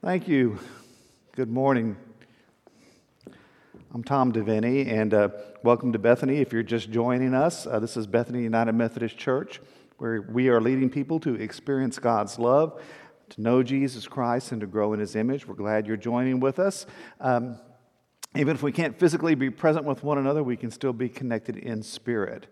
Thank you. Good morning. I'm Tom Devaney, and uh, welcome to Bethany. If you're just joining us, uh, this is Bethany United Methodist Church, where we are leading people to experience God's love, to know Jesus Christ, and to grow in His image. We're glad you're joining with us. Um, even if we can't physically be present with one another, we can still be connected in spirit.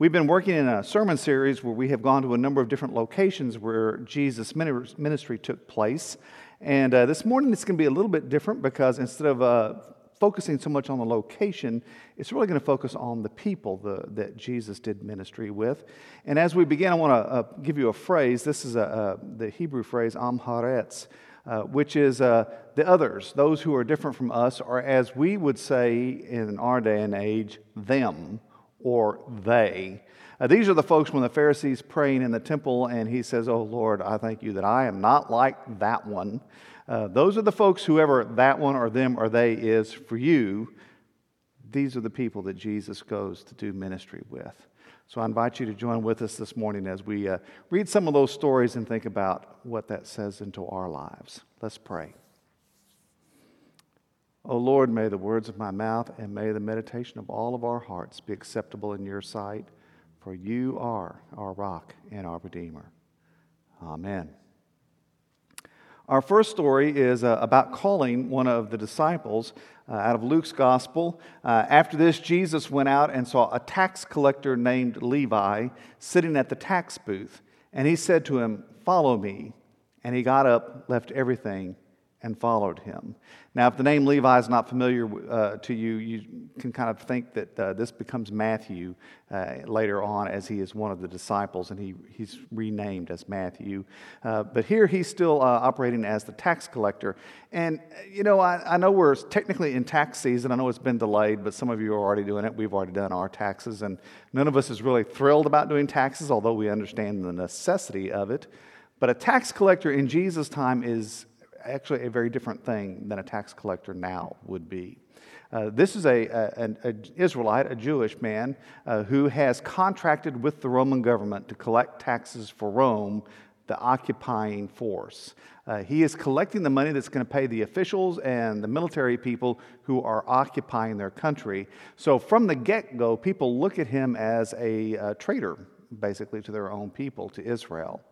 We've been working in a sermon series where we have gone to a number of different locations where Jesus' ministry took place. And uh, this morning it's going to be a little bit different because instead of uh, focusing so much on the location, it's really going to focus on the people the, that Jesus did ministry with. And as we begin, I want to uh, give you a phrase. This is a, the Hebrew phrase, am haaretz, uh, which is uh, the others, those who are different from us, or as we would say in our day and age, them or they. Uh, these are the folks when the Pharisees praying in the temple and he says, Oh Lord, I thank you that I am not like that one. Uh, those are the folks, whoever that one or them or they is for you. These are the people that Jesus goes to do ministry with. So I invite you to join with us this morning as we uh, read some of those stories and think about what that says into our lives. Let's pray. O oh Lord, may the words of my mouth and may the meditation of all of our hearts be acceptable in your sight for you are our rock and our Redeemer. Amen. Our first story is uh, about calling one of the disciples uh, out of Luke's gospel. Uh, after this, Jesus went out and saw a tax collector named Levi sitting at the tax booth. And he said to him, Follow me. And he got up, left everything, and followed him. Now, if the name Levi is not familiar uh, to you, you can kind of think that uh, this becomes Matthew uh, later on as he is one of the disciples and he, he's renamed as Matthew. Uh, but here he's still uh, operating as the tax collector. And, you know, I, I, know we're technically in tax season. I know it's been delayed, but some of you are already doing it. We've already done our taxes. And none of us is really thrilled about doing taxes, although we understand the necessity of it. But a tax collector in Jesus' time is actually a very different thing than a tax collector now would be. Uh, this is a, an a Israelite, a Jewish man, uh, who has contracted with the Roman government to collect taxes for Rome, the occupying force. Uh, he is collecting the money that's going to pay the officials and the military people who are occupying their country. So, from the get go, people look at him as a, a traitor, basically, to their own people, to Israel.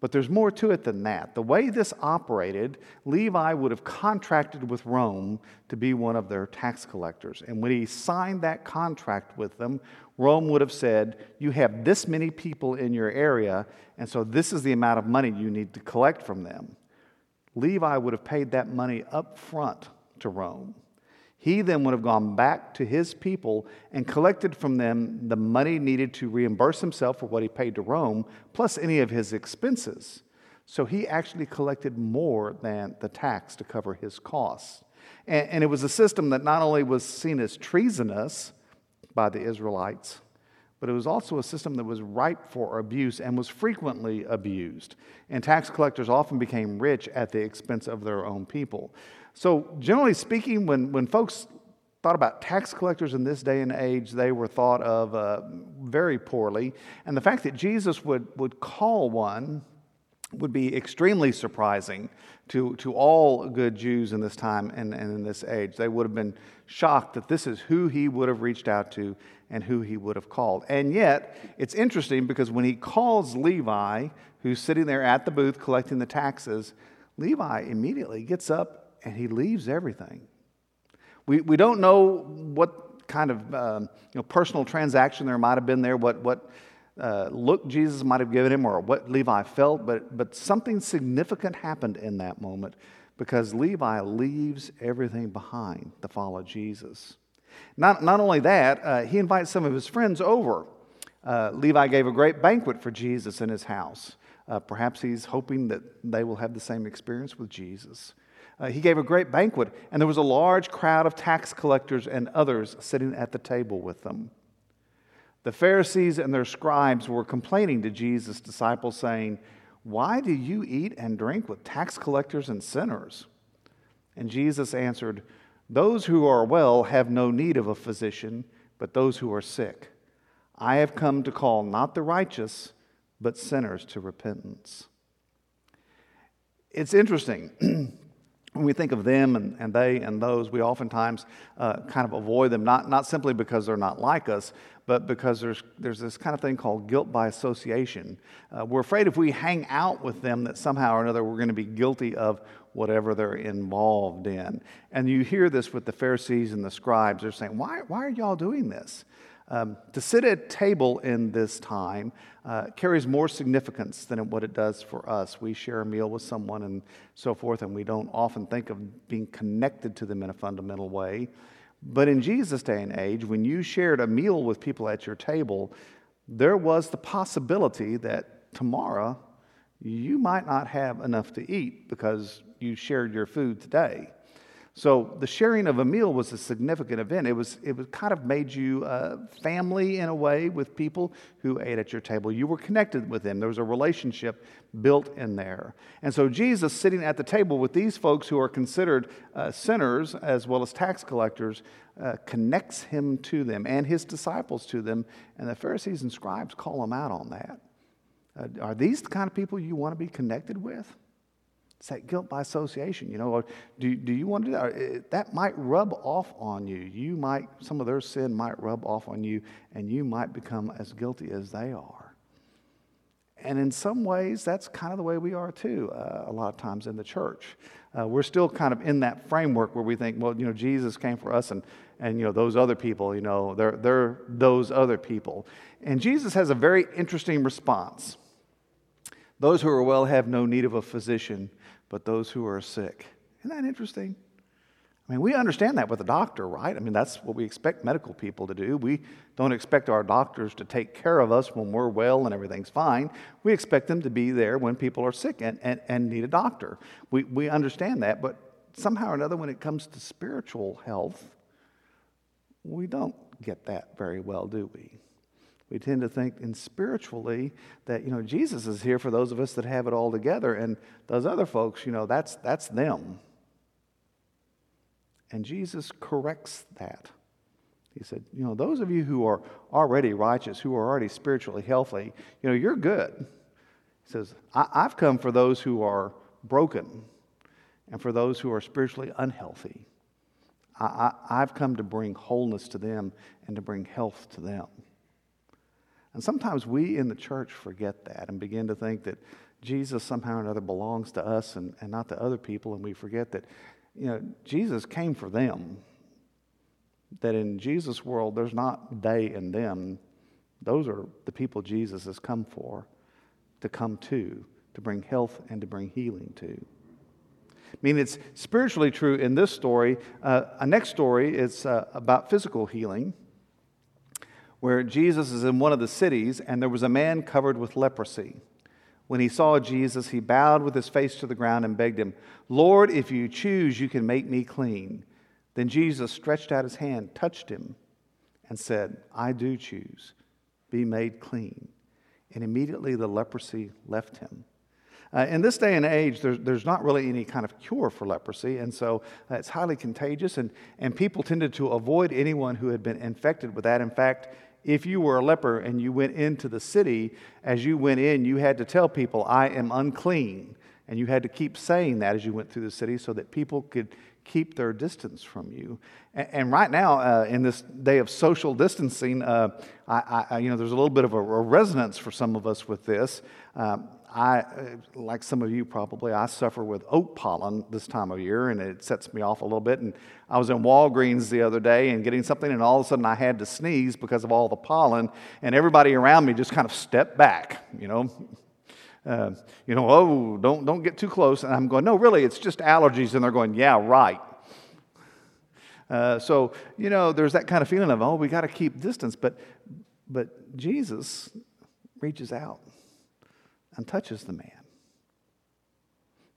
But there's more to it than that. The way this operated, Levi would have contracted with Rome to be one of their tax collectors. And when he signed that contract with them, Rome would have said, You have this many people in your area, and so this is the amount of money you need to collect from them. Levi would have paid that money up front to Rome. He then would have gone back to his people and collected from them the money needed to reimburse himself for what he paid to Rome, plus any of his expenses. So he actually collected more than the tax to cover his costs. And, and it was a system that not only was seen as treasonous by the Israelites, but it was also a system that was ripe for abuse and was frequently abused. And tax collectors often became rich at the expense of their own people. So, generally speaking, when, when folks thought about tax collectors in this day and age, they were thought of uh, very poorly. And the fact that Jesus would, would call one would be extremely surprising to, to all good Jews in this time and, and in this age. They would have been shocked that this is who he would have reached out to and who he would have called. And yet, it's interesting because when he calls Levi, who's sitting there at the booth collecting the taxes, Levi immediately gets up and he leaves everything. We, we don't know what kind of um, you know, personal transaction there might have been there, what, what uh, look Jesus might have given him, or what Levi felt, but, but something significant happened in that moment because Levi leaves everything behind to follow Jesus. Not, not only that, uh, he invites some of his friends over. Uh, Levi gave a great banquet for Jesus in his house. Uh, perhaps he's hoping that they will have the same experience with Jesus. Uh, he gave a great banquet, and there was a large crowd of tax collectors and others sitting at the table with them. The Pharisees and their scribes were complaining to Jesus' disciples, saying, Why do you eat and drink with tax collectors and sinners? And Jesus answered, Those who are well have no need of a physician, but those who are sick. I have come to call not the righteous, but sinners to repentance. It's interesting. when we think of them and, and they and those, we oftentimes uh, kind of avoid them, not, not simply because they're not like us, but because there's, there's this kind of thing called guilt by association. Uh, we're afraid if we hang out with them that somehow or another we're going to be guilty of whatever they're involved in. And you hear this with the Pharisees and the scribes. They're saying, Why, why are y'all doing this? Um, to sit at table in this time uh, carries more significance than what it does for us. We share a meal with someone and so forth, and we don't often think of being connected to them in a fundamental way. But in Jesus' day and age, when you shared a meal with people at your table, there was the possibility that tomorrow you might not have enough to eat because you shared your food today. So the sharing of a meal was a significant event. It was it was kind of made you uh, family in a way with people who ate at your table. You were connected with them. There was a relationship built in there. And so Jesus sitting at the table with these folks who are considered uh, sinners as well as tax collectors uh, connects him to them and his disciples to them. And the Pharisees and scribes call him out on that. Uh, are these the kind of people you want to be connected with? It's that guilt by association. You know, do, do you want to do that? That might rub off on you. You might, some of their sin might rub off on you, and you might become as guilty as they are. And in some ways, that's kind of the way we are too, uh, a lot of times in the church. Uh, we're still kind of in that framework where we think, well, you know, Jesus came for us, and, and you know, those other people, you know, they're, they're those other people. And Jesus has a very interesting response. Those who are well have no need of a physician but those who are sick. Isn't that interesting? I mean, we understand that with a doctor, right? I mean, that's what we expect medical people to do. We don't expect our doctors to take care of us when we're well and everything's fine. We expect them to be there when people are sick and, and, and need a doctor. We, we understand that, but somehow or another, when it comes to spiritual health, we don't get that very well, do we? We tend to think in spiritually that, you know, Jesus is here for those of us that have it all together, and those other folks, you know, that's, that's them. And Jesus corrects that. He said, you know, those of you who are already righteous, who are already spiritually healthy, you know, you're good. He says, I- have come for those who are broken and for those who are spiritually unhealthy. I- I- I've come to bring wholeness to them and to bring health to them. And sometimes we in the church forget that and begin to think that Jesus somehow or another belongs to us and, and not to other people, and we forget that, you know, Jesus came for them. That in Jesus' world, there's not they and them. Those are the people Jesus has come for, to come to, to bring health and to bring healing to. I mean, it's spiritually true in this story. Uh, a next story is uh, about physical healing where Jesus is in one of the cities, and there was a man covered with leprosy. When he saw Jesus, he bowed with his face to the ground and begged him, Lord, if you choose, you can make me clean. Then Jesus stretched out his hand, touched him, and said, I do choose. Be made clean. And immediately the leprosy left him. Uh, in this day and age, there's, there's not really any kind of cure for leprosy, and so uh, it's highly contagious, and, and people tended to avoid anyone who had been infected with that. In fact, if you were a leper and you went into the city, as you went in, you had to tell people, I am unclean. And you had to keep saying that as you went through the city so that people could keep their distance from you. And, and right now, uh, in this day of social distancing, uh, I, I, you know, there's a little bit of a, a resonance for some of us with this. Um, I, like some of you probably, I suffer with oak pollen this time of year, and it sets me off a little bit. And I was in Walgreens the other day and getting something, and all of a sudden I had to sneeze because of all the pollen, and everybody around me just kind of stepped back, you know. Uh, you know, oh, don't, don't get too close. And I'm going, no, really, it's just allergies. And they're going, yeah, right. Uh, so, you know, there's that kind of feeling of, oh, we got to keep distance. But, but Jesus reaches out and touches the man.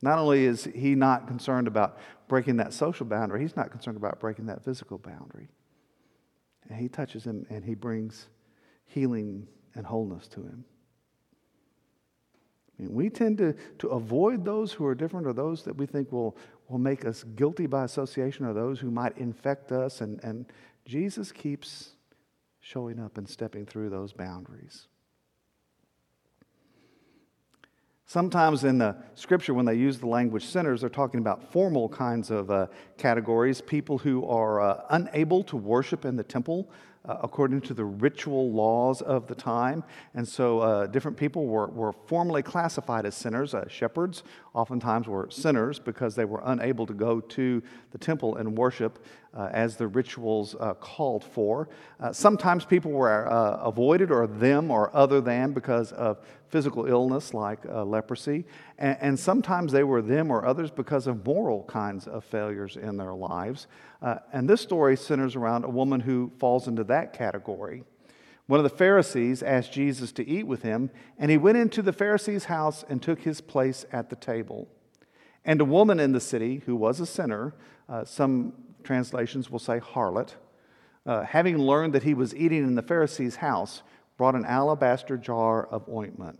Not only is he not concerned about breaking that social boundary, he's not concerned about breaking that physical boundary. And he touches him and he brings healing and wholeness to him. We tend to, to avoid those who are different or those that we think will, will make us guilty by association or those who might infect us. And, and Jesus keeps showing up and stepping through those boundaries. Sometimes in the scripture, when they use the language sinners, they're talking about formal kinds of uh, categories people who are uh, unable to worship in the temple uh, according to the ritual laws of the time. And so uh, different people were, were formally classified as sinners. Uh, shepherds oftentimes were sinners because they were unable to go to the temple and worship uh, as the rituals uh, called for. Sometimes people were avoided or them or other than because of physical illness like leprosy. And, and, sometimes they were them or others because of moral kinds of failures in their lives. and this story centers around a woman who falls into that category. One of the Pharisees asked Jesus to eat with him, and he went into the Pharisee's house and took his place at the table. And a woman in the city who was a sinner, uh, some translations will say harlot, uh, having learned that he was eating in the Pharisee's house, brought an alabaster jar of ointment.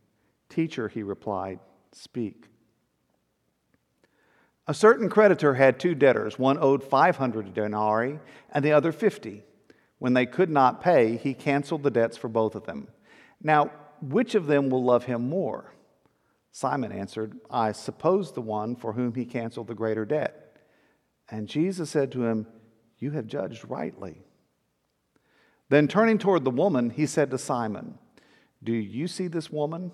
Teacher, he replied, speak. A certain creditor had two debtors. One owed 500 denarii and the other 50. When they could not pay, he canceled the debts for both of them. Now, which of them will love him more? Simon answered, I suppose the one for whom he canceled the greater debt. And Jesus said to him, You have judged rightly. Then turning toward the woman, he said to Simon, Do you see this woman?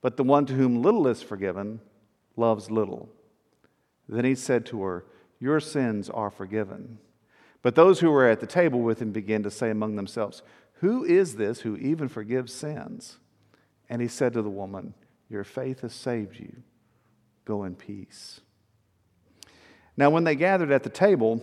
But the one to whom little is forgiven loves little. Then he said to her, Your sins are forgiven. But those who were at the table with him began to say among themselves, Who is this who even forgives sins? And he said to the woman, your faith has saved you. Go in peace. Now, when they gathered at the table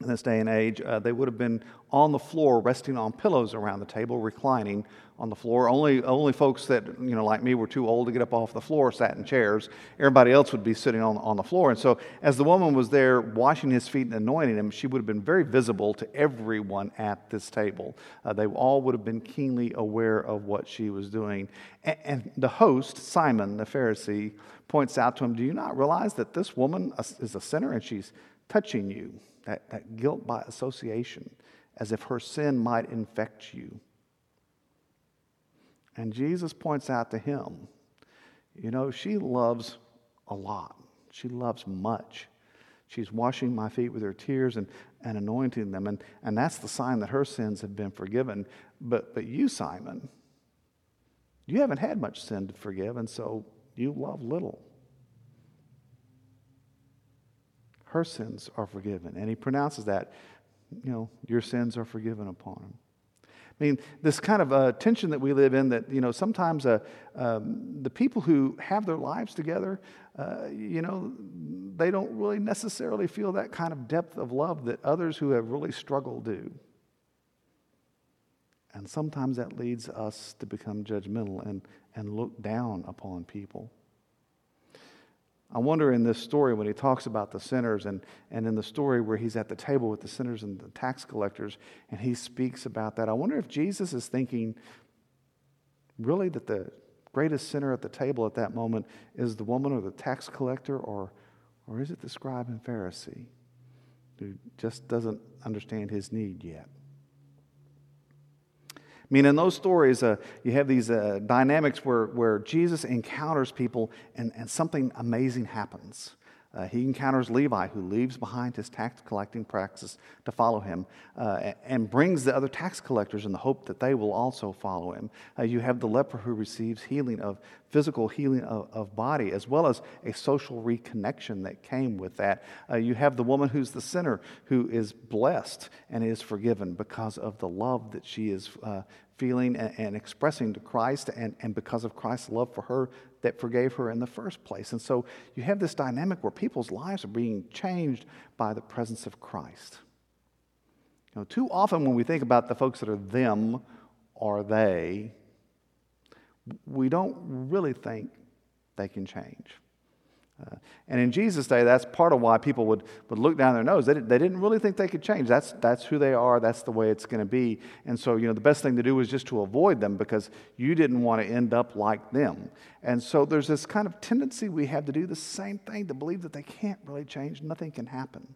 in this day and age, uh, they would have been on the floor, resting on pillows around the table, reclining on the floor. Only, only folks that, you know, like me, were too old to get up off the floor sat in chairs. Everybody else would be sitting on, on the floor. And so, as the woman was there washing his feet and anointing him, she would have been very visible to everyone at this table. Uh, they all would have been keenly aware of what she was doing. And, and the host, Simon the Pharisee, points out to him, Do you not realize that this woman is a sinner and she's touching you? That, that guilt by association as if her sin might infect you. And Jesus points out to him, you know, she loves a lot. She loves much. She's washing my feet with her tears and, and anointing them. And, and that's the sign that her sins have been forgiven. But, but you, Simon, you haven't had much sin to forgive, and so you love little. Her sins are forgiven. And he pronounces that you know, your sins are forgiven upon him. I mean, this kind of uh, tension that we live in that, you know, sometimes uh, um, the people who have their lives together, uh, you know, they don't really necessarily feel that kind of depth of love that others who have really struggled do. And sometimes that leads us to become judgmental and, and look down upon people. I wonder in this story when he talks about the sinners and, and in the story where he's at the table with the sinners and the tax collectors and he speaks about that, I wonder if Jesus is thinking really that the greatest sinner at the table at that moment is the woman or the tax collector or, or is it the scribe and Pharisee who just doesn't understand his need yet? I mean, in those stories, uh, you have these uh, dynamics where, where Jesus encounters people and, and something amazing happens. Uh, he encounters Levi, who leaves behind his tax collecting practice to follow him, uh, and brings the other tax collectors in the hope that they will also follow him. Uh, you have the leper who receives healing of physical healing of, of body, as well as a social reconnection that came with that. Uh, you have the woman who's the sinner, who is blessed and is forgiven because of the love that she is uh, feeling and, and, expressing to Christ, and, and because of Christ's love for her that forgave her in the first place. And so you have this dynamic where people's lives are being changed by the presence of Christ. You know, too often when we think about the folks that are them or they, we don't really think they can change. And in Jesus' day, that's part of why people would, would look down their nose. They, they didn't really think they could change. That's, that's who they are. That's the way it's going to be. And so, you know, the best thing to do was just to avoid them because you didn't want to end up like them. And so there's this kind of tendency we have to do the same thing, to believe that they can't really change, nothing can happen.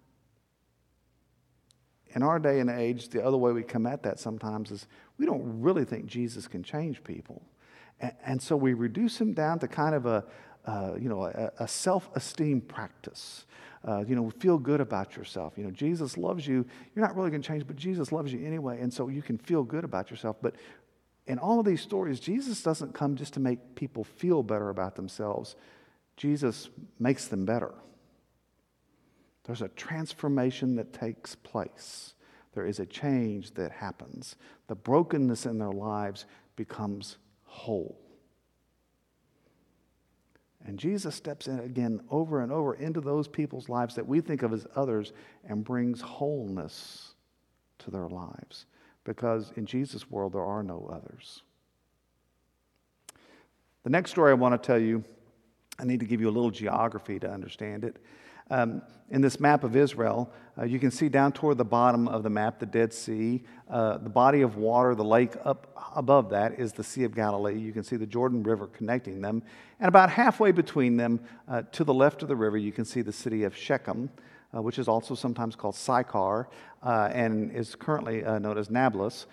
In our day and age, the other way we come at that sometimes is we don't really think Jesus can change people. And, and so we reduce him down to kind of a, uh, you know, a, a self-esteem practice. Uh, you know, feel good about yourself. You know, Jesus loves you. You're not really going to change, but Jesus loves you anyway, and so you can feel good about yourself. But in all of these stories, Jesus doesn't come just to make people feel better about themselves. Jesus makes them better. There's a transformation that takes place. There is a change that happens. The brokenness in their lives becomes whole. And Jesus steps in again over and over into those people's lives that we think of as others and brings wholeness to their lives. Because in Jesus' world, there are no others. The next story I want to tell you, I need to give you a little geography to understand it. Um, in this map of Israel, uh, you can see down toward the bottom of the map the Dead Sea. Uh, the body of water, the lake up above that, is the Sea of Galilee. You can see the Jordan River connecting them. And about halfway between them, uh, to the left of the river, you can see the city of Shechem, uh, which is also sometimes called Sychar uh, and is currently uh, known as Nablus.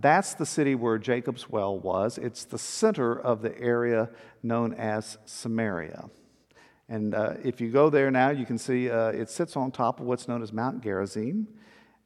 that's the city where Jacob's well was. It's the center of the area known as Samaria. And uh, if you go there now, you can see uh, it sits on top of what's known as Mount Gerizim.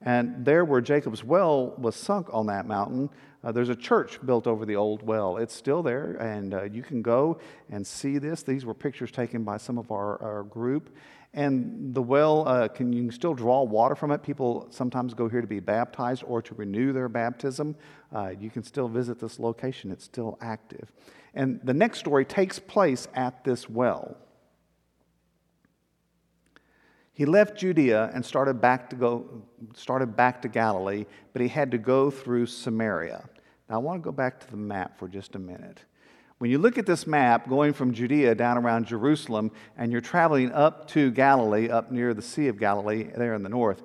And there, where Jacob's well was sunk on that mountain, uh, there's a church built over the old well. It's still there, and uh, you can go and see this. These were pictures taken by some of our, our group. And the well, uh, can, you can still draw water from it. People sometimes go here to be baptized or to renew their baptism. Uh, you can still visit this location, it's still active. And the next story takes place at this well. He left Judea and started back to go started back to Galilee, but he had to go through Samaria. Now I want to go back to the map for just a minute. When you look at this map going from Judea down around Jerusalem and you're traveling up to Galilee, up near the Sea of Galilee there in the north,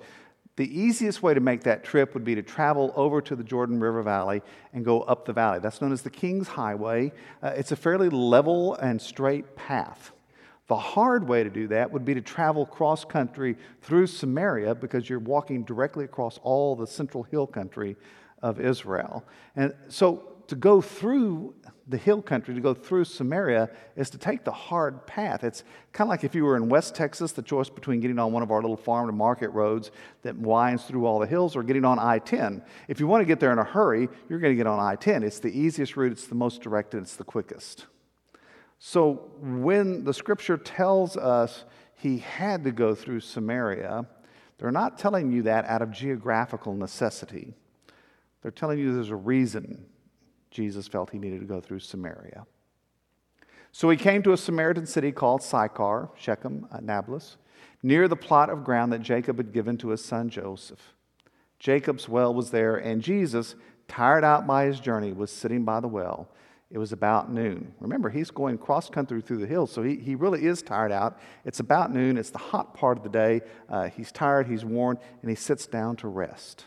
the easiest way to make that trip would be to travel over to the Jordan River Valley and go up the valley. That's known as the King's Highway. Uh, it's a fairly level and straight path. The hard way to do that would be to travel cross country through Samaria because you're walking directly across all the central hill country of Israel. And so to go through the hill country, to go through Samaria, is to take the hard path. It's kind of like if you were in West Texas, the choice between getting on one of our little farm to market roads that winds through all the hills or getting on I 10. If you want to get there in a hurry, you're going to get on I 10. It's the easiest route, it's the most direct, and it's the quickest. So when the scripture tells us he had to go through Samaria, they're not telling you that out of geographical necessity. They're telling you there's a reason Jesus felt he needed to go through Samaria. So he came to a Samaritan city called Sychar, Shechem, uh, Nablus, near the plot of ground that Jacob had given to his son Joseph. Jacob's well was there, and Jesus, tired out by his journey, was sitting by the well. It was about noon. Remember, he's going cross country through the hills, so he, he really is tired out. It's about noon, it's the hot part of the day. Uh, he's tired, he's worn, and he sits down to rest.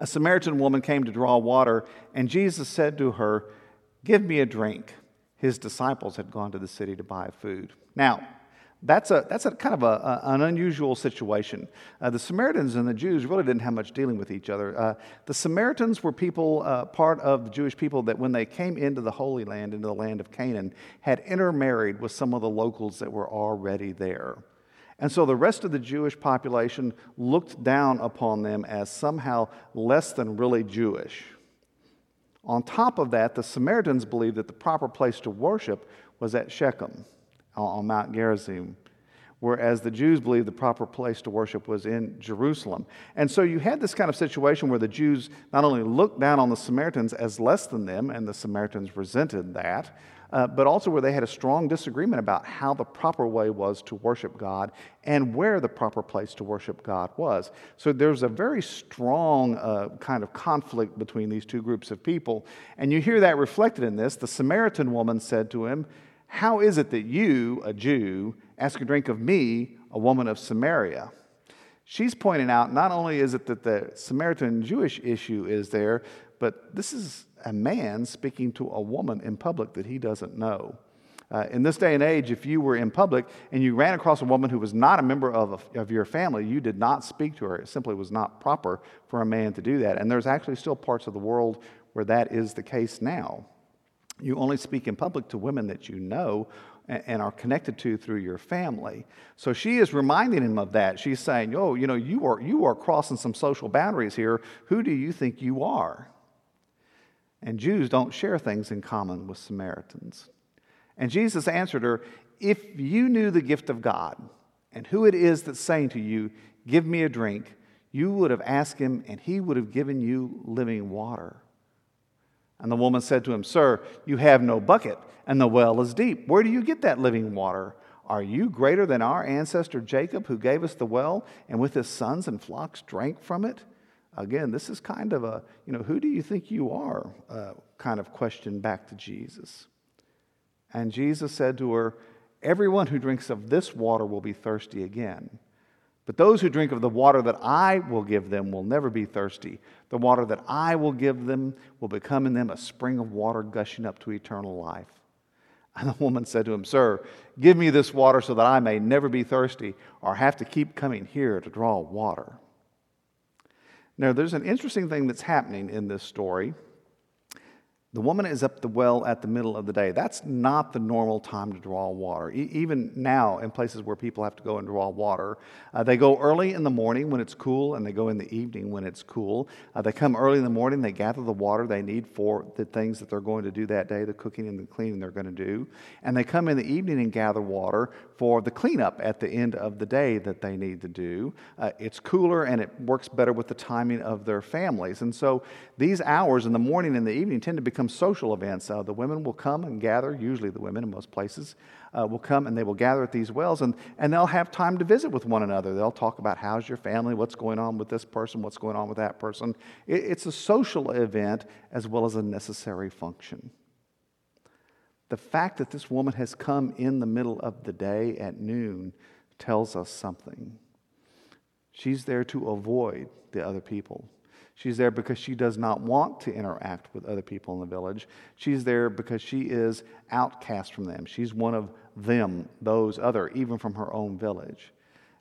A Samaritan woman came to draw water, and Jesus said to her, Give me a drink. His disciples had gone to the city to buy food. Now, That's, a, that's a kind of a, a, an unusual situation. Uh, the Samaritans and the Jews really didn't have much dealing with each other. Uh, the Samaritans were people, uh, part of the Jewish people, that when they came into the Holy Land, into the land of Canaan, had intermarried with some of the locals that were already there. And so the rest of the Jewish population looked down upon them as somehow less than really Jewish. On top of that, the Samaritans believed that the proper place to worship was at Shechem on Mount Gerizim, whereas the Jews believed the proper place to worship was in Jerusalem. And so you had this kind of situation where the Jews not only looked down on the Samaritans as less than them, and the Samaritans resented that, uh, but also where they had a strong disagreement about how the proper way was to worship God and where the proper place to worship God was. So there's a very strong uh, kind of conflict between these two groups of people. And you hear that reflected in this. The Samaritan woman said to him, how is it that you, a Jew, ask a drink of me, a woman of Samaria? She's pointing out not only is it that the Samaritan Jewish issue is there, but this is a man speaking to a woman in public that he doesn't know. Uh, in this day and age, if you were in public and you ran across a woman who was not a member of, a, of your family, you did not speak to her. It simply was not proper for a man to do that. And there's actually still parts of the world where that is the case now. You only speak in public to women that you know and are connected to through your family. So she is reminding him of that. She's saying, "Oh, you know, you are you are crossing some social boundaries here. Who do you think you are?" And Jews don't share things in common with Samaritans. And Jesus answered her, "If you knew the gift of God and who it is that's saying to you, "Give me a drink," you would have asked him and he would have given you living water. And the woman said to him, Sir, you have no bucket, and the well is deep. Where do you get that living water? Are you greater than our ancestor Jacob, who gave us the well, and with his sons and flocks drank from it? Again, this is kind of a, you know, who do you think you are uh, kind of question back to Jesus. And Jesus said to her, Everyone who drinks of this water will be thirsty again. But those who drink of the water that I will give them will never be thirsty. The water that I will give them will become in them a spring of water gushing up to eternal life. And the woman said to him, Sir, give me this water so that I may never be thirsty or have to keep coming here to draw water. Now, there's an interesting thing that's happening in this story. The woman is up the well at the middle of the day. That's not the normal time to draw water. E- even now, in places where people have to go and draw water, uh, they go early in the morning when it's cool, and they go in the evening when it's cool. Uh, they come early in the morning, they gather the water they need for the things that they're going to do that day, the cooking and the cleaning they're going to do. And they come in the evening and gather water for the cleanup at the end of the day that they need to do. Uh, it's cooler and it works better with the timing of their families. And so these hours in the morning and the evening tend to become become social events. Uh, the women will come and gather, usually the women in most places, uh, will come and they will gather at these wells and, and they'll have time to visit with one another. They'll talk about how's your family, what's going on with this person, what's going on with that person. It, it's a social event as well as a necessary function. The fact that this woman has come in the middle of the day at noon tells us something. She's there to avoid the other people. She's there because she does not want to interact with other people in the village. She's there because she is outcast from them. She's one of them, those other, even from her own village.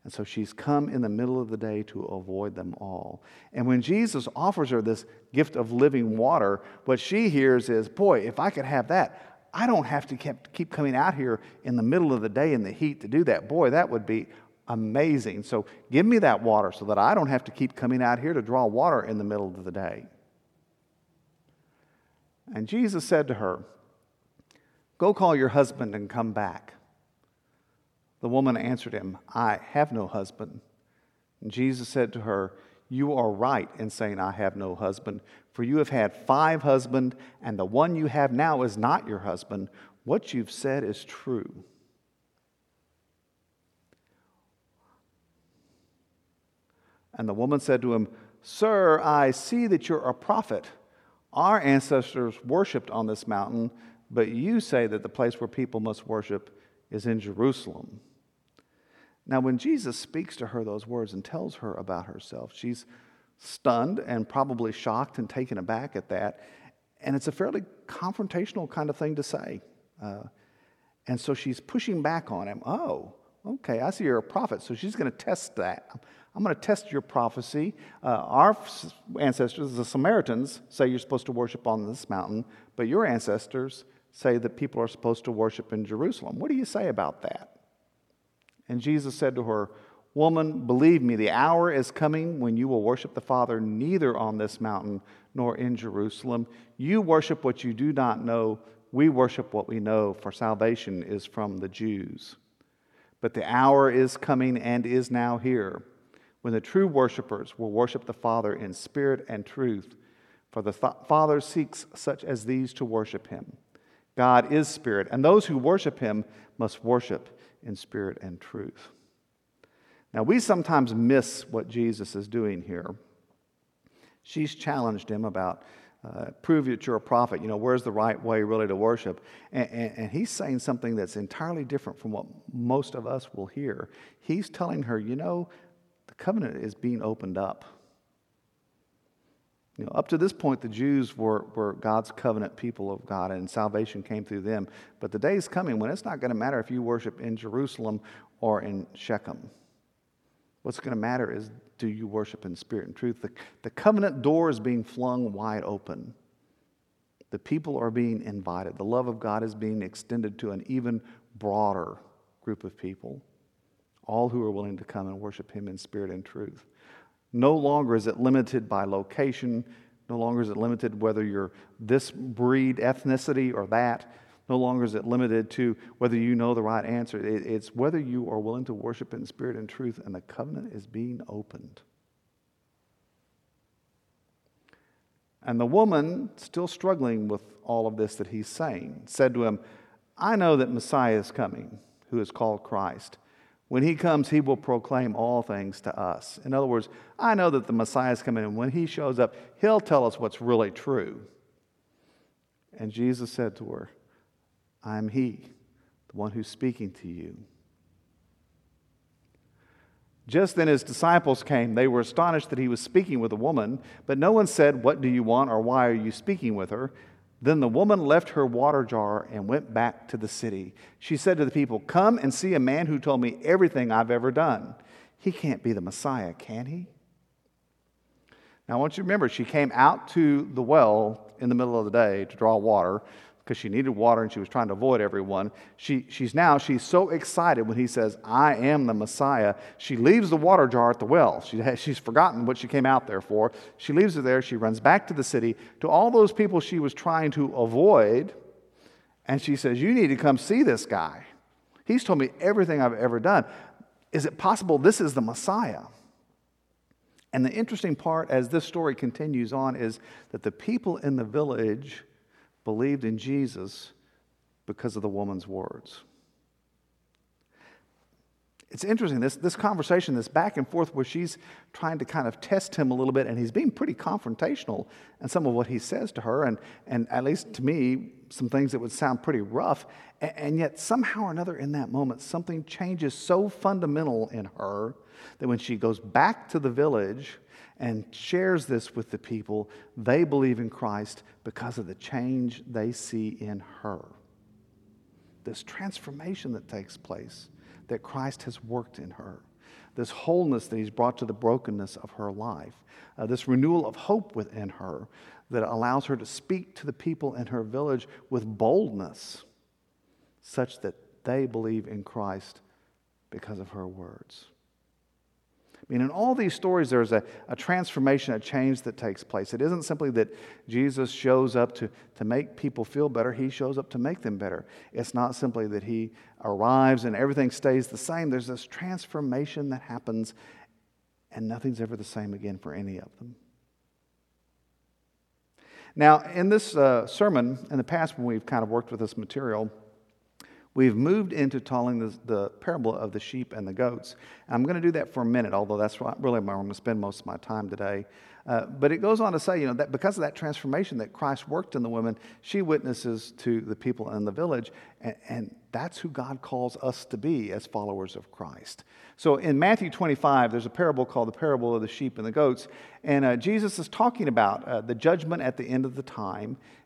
And so she's come in the middle of the day to avoid them all. And when Jesus offers her this gift of living water, what she hears is, Boy, if I could have that, I don't have to keep coming out here in the middle of the day in the heat to do that. Boy, that would be amazing. So give me that water so that I don't have to keep coming out here to draw water in the middle of the day. And Jesus said to her, Go call your husband and come back. The woman answered him, I have no husband. And Jesus said to her, You are right in saying, I have no husband, for you have had five husbands, and the one you have now is not your husband. What you've said is true. And the woman said to him, Sir, I see that you're a prophet. Our ancestors worshiped on this mountain, but you say that the place where people must worship is in Jerusalem. Now, when Jesus speaks to her those words and tells her about herself, she's stunned and probably shocked and taken aback at that. And it's a fairly confrontational kind of thing to say. Uh, and so she's pushing back on him. Oh, okay, I see you're a prophet, so she's going to test that. I'm going to test your prophecy. Uh, our ancestors, the Samaritans, say you're supposed to worship on this mountain, but your ancestors say that people are supposed to worship in Jerusalem. What do you say about that? And Jesus said to her, Woman, believe me, the hour is coming when you will worship the Father neither on this mountain nor in Jerusalem. You worship what you do not know. We worship what we know, for salvation is from the Jews. But the hour is coming and is now here when the true worshipers will worship the Father in spirit and truth. For the th- Father seeks such as these to worship him. God is spirit, and those who worship him must worship in spirit and truth. Now, we sometimes miss what Jesus is doing here. She's challenged him about uh, prove that you're a prophet. You know, where's the right way really to worship? And, and, and, he's saying something that's entirely different from what most of us will hear. He's telling her, you know, the covenant is being opened up. You know, up to this point, the Jews were, were God's covenant people of God, and salvation came through them. But the day is coming when it's not going to matter if you worship in Jerusalem or in Shechem. What's going to matter is do you worship in spirit and truth? The, the covenant door is being flung wide open. The people are being invited. The love of God is being extended to an even broader group of people, all who are willing to come and worship Him in spirit and truth. No longer is it limited by location, no longer is it limited whether you're this breed, ethnicity, or that. No longer is it limited to whether you know the right answer. It's whether you are willing to worship in spirit and truth, and the covenant is being opened. And the woman, still struggling with all of this that he's saying, said to him, I know that Messiah is coming, who is called Christ. When he comes, he will proclaim all things to us. In other words, I know that the Messiah is coming, and when he shows up, he'll tell us what's really true. And Jesus said to her, I am He, the one who's speaking to you. Just then his disciples came. They were astonished that he was speaking with a woman, but no one said, What do you want, or why are you speaking with her? Then the woman left her water jar and went back to the city. She said to the people, Come and see a man who told me everything I've ever done. He can't be the Messiah, can he? Now, I want you to remember, she came out to the well in the middle of the day to draw water because she needed water and she was trying to avoid everyone. She, she's now, she's so excited when he says, I am the Messiah. She leaves the water jar at the well. She has, she's forgotten what she came out there for. She leaves it there. She runs back to the city to all those people she was trying to avoid. And she says, You need to come see this guy. He's told me everything I've ever done. Is it possible this is the Messiah? And the interesting part as this story continues on is that the people in the village believed in Jesus because of the woman's words. It's interesting, this, this conversation, this back and forth, where she's trying to kind of test him a little bit, and he's being pretty confrontational in some of what he says to her, and, and at least to me, some things that would sound pretty rough. And, and yet, somehow or another, in that moment, something changes so fundamental in her that when she goes back to the village, and shares this with the people, they believe in Christ because of the change they see in her. This transformation that takes place, that Christ has worked in her, this wholeness that He's brought to the brokenness of her life, uh, this renewal of hope within her that allows her to speak to the people in her village with boldness, such that they believe in Christ because of her words. I mean, in all these stories, there's a, a transformation, a change that takes place. It isn't simply that Jesus shows up to, to make people feel better, he shows up to make them better. It's not simply that he arrives and everything stays the same. There's this transformation that happens, and nothing's ever the same again for any of them. Now, in this uh, sermon, in the past, when we've kind of worked with this material, We've moved into telling the, the, parable of the sheep and the goats. And I'm going to do that for a minute, although that's really where I'm going to spend most of my time today. Uh, but it goes on to say, you know, that because of that transformation that Christ worked in the woman, she witnesses to the people in the village, and, and that's who God calls us to be as followers of Christ. So in Matthew 25, there's a parable called the parable of the sheep and the goats, and uh, Jesus is talking about uh, the judgment at the end of the time,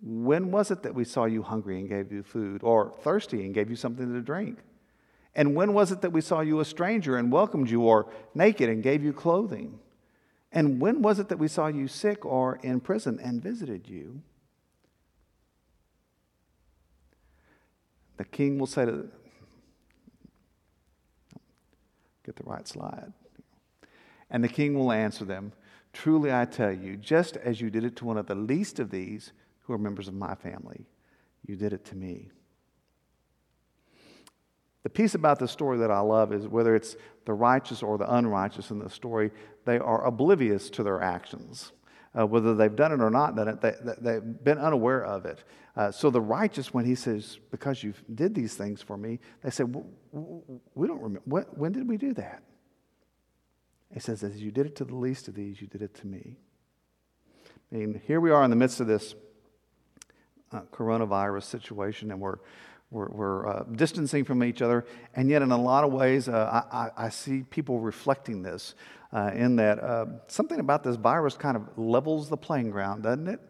when was it that we saw you hungry and gave you food, or thirsty and gave you something to drink? And when was it that we saw you a stranger and welcomed you, or naked and gave you clothing? And when was it that we saw you sick or in prison and visited you? The king will say to, get the right slide. And the king will answer them, Truly I tell you, just as you did it to one of the least of these who are members of my family, you did it to me. The piece about the story that I love is whether it's the righteous or the unrighteous in the story, they are oblivious to their actions. Uh, whether they've done it or not done it, they, they've been unaware of it. Uh, so the righteous, when he says, Because you did these things for me, they say, We don't remember. When did we do that? He says, As you did it to the least of these, you did it to me. I mean, here we are in the midst of this uh, coronavirus situation, and we're we're, we're uh, distancing from each other, and yet in a lot of ways, uh, I, I, see people reflecting this uh, in that uh, something about this virus kind of levels the playing ground, doesn't it?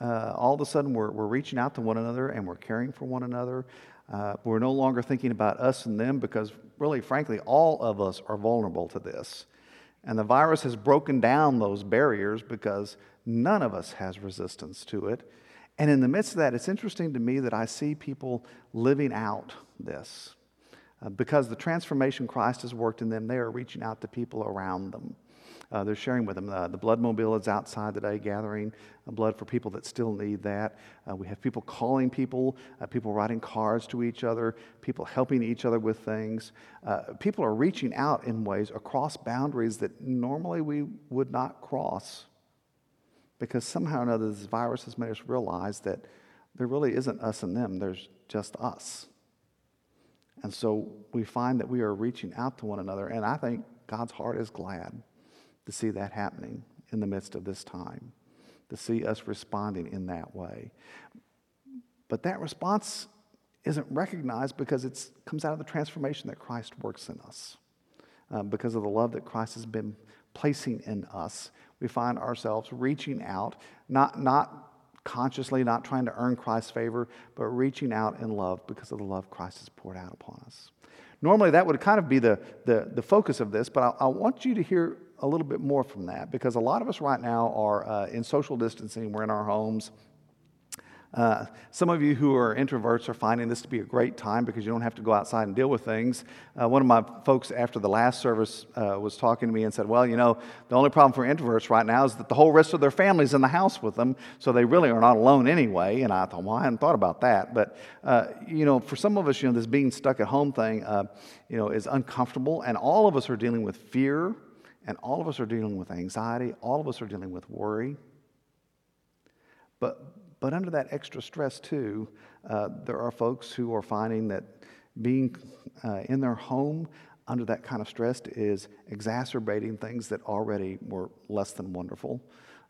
Uh, all of a sudden, we're, we're reaching out to one another and we're caring for one another. We're no longer thinking about us and them because, really, frankly, all of us are vulnerable to this. And the virus has broken down those barriers because none of us has resistance to it. And in the midst of that, it's interesting to me that I see people living out this. Uh, because the transformation Christ has worked in them, they are reaching out to people around them. Uh, they're sharing with them. Uh, the blood mobile is outside today gathering uh, blood for people that still need that. Uh, we have people calling people, uh, people writing cards to each other, people helping each other with things. people are reaching out in ways across boundaries that normally we would not cross because somehow or another this virus has made us realize that there really isn't us and them, there's just us. And so we find that we are reaching out to one another, and I think God's heart is glad to see that happening in the midst of this time, to see us responding in that way. But that response isn't recognized because it comes out of the transformation that Christ works in us. Um, because of the love that Christ has been placing in us, we find ourselves reaching out, not, not consciously, not trying to earn Christ's favor, but reaching out in love because of the love Christ has poured out upon us. Normally, that would kind of be the, the, the focus of this, but I, I want you to hear a little bit more from that because a lot of us right now are uh, in social distancing, we're in our homes. Uh, some of you who are introverts are finding this to be a great time because you don't have to go outside and deal with things. Uh, one of my folks after the last service uh, was talking to me and said, Well, you know, the only problem for introverts right now is that the whole rest of their family's in the house with them, so they really are not alone anyway. And I thought, Well, I hadn't thought about that. But, uh, you know, for some of us, you know, this being stuck at home thing, uh, you know, is uncomfortable. And all of us are dealing with fear, and all of us are dealing with anxiety, all of us are dealing with worry. But, but under that extra stress, too, uh, there are folks who are finding that being uh, in their home under that kind of stress is exacerbating things that already were less than wonderful.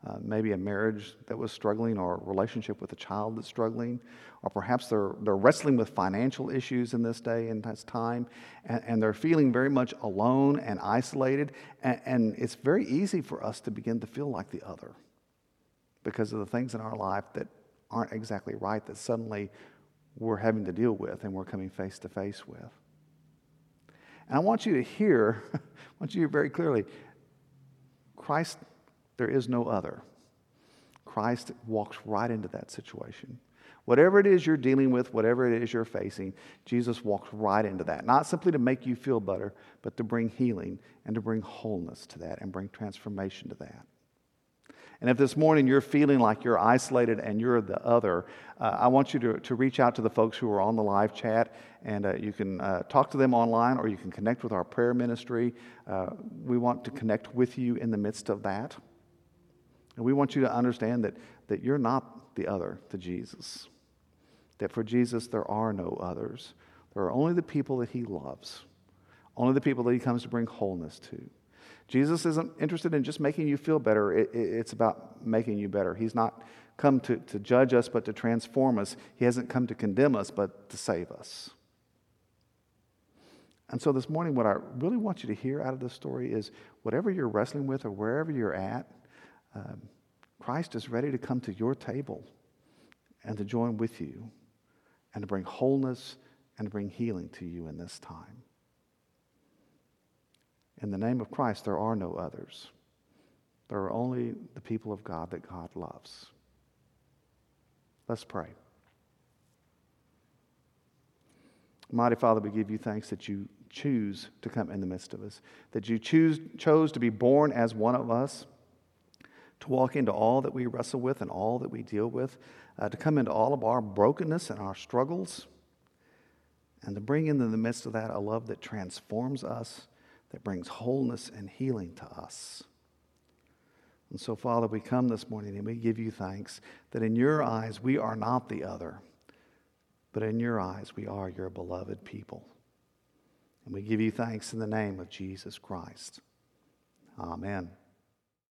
Uh, maybe a marriage that was struggling, or a relationship with a child that's struggling, or perhaps they're, they're wrestling with financial issues in this day and this time, and, and they're feeling very much alone and isolated. And, and it's very easy for us to begin to feel like the other because of the things in our life that aren't exactly right that suddenly we're having to deal with and we're coming face to face with. And I want you to hear, I want you to hear very clearly Christ, there is no other. Christ walks right into that situation. Whatever it is you're dealing with, whatever it is you're facing, Jesus walks right into that. Not simply to make you feel better, but to bring healing and to bring wholeness to that and bring transformation to that. And if this morning you're feeling like you're isolated and you're the other, uh, I want you to, to reach out to the folks who are on the live chat, and uh, you can uh, talk to them online or you can connect with our prayer ministry. Uh, we want to connect with you in the midst of that. And we want you to understand that, that you're not the other to Jesus, that for Jesus there are no others. There are only the people that he loves, only the people that he comes to bring wholeness to. Jesus isn't interested in just making you feel better, it, it, it's about making you better. He's not come to, to judge us, but to transform us. He hasn't come to condemn us, but to save us. And so this morning, what I really want you to hear out of this story is whatever you're wrestling with or wherever you're at, um, Christ is ready to come to your table and to join with you and to bring wholeness and to bring healing to you in this time. In the name of Christ, there are no others. There are only the people of God that God loves. Let's pray. Mighty Father, we give you thanks that you choose to come in the midst of us, that you choose, chose to be born as one of us, to walk into all that we wrestle with and all that we deal with, uh, to come into all of our brokenness and our struggles, and to bring into the midst of that a love that transforms us that brings wholeness and healing to us. And so, Father, we come this morning and we give you thanks that in your eyes we are not the other, but in your eyes we are your beloved people. And we give you thanks in the name of Jesus Christ. Amen.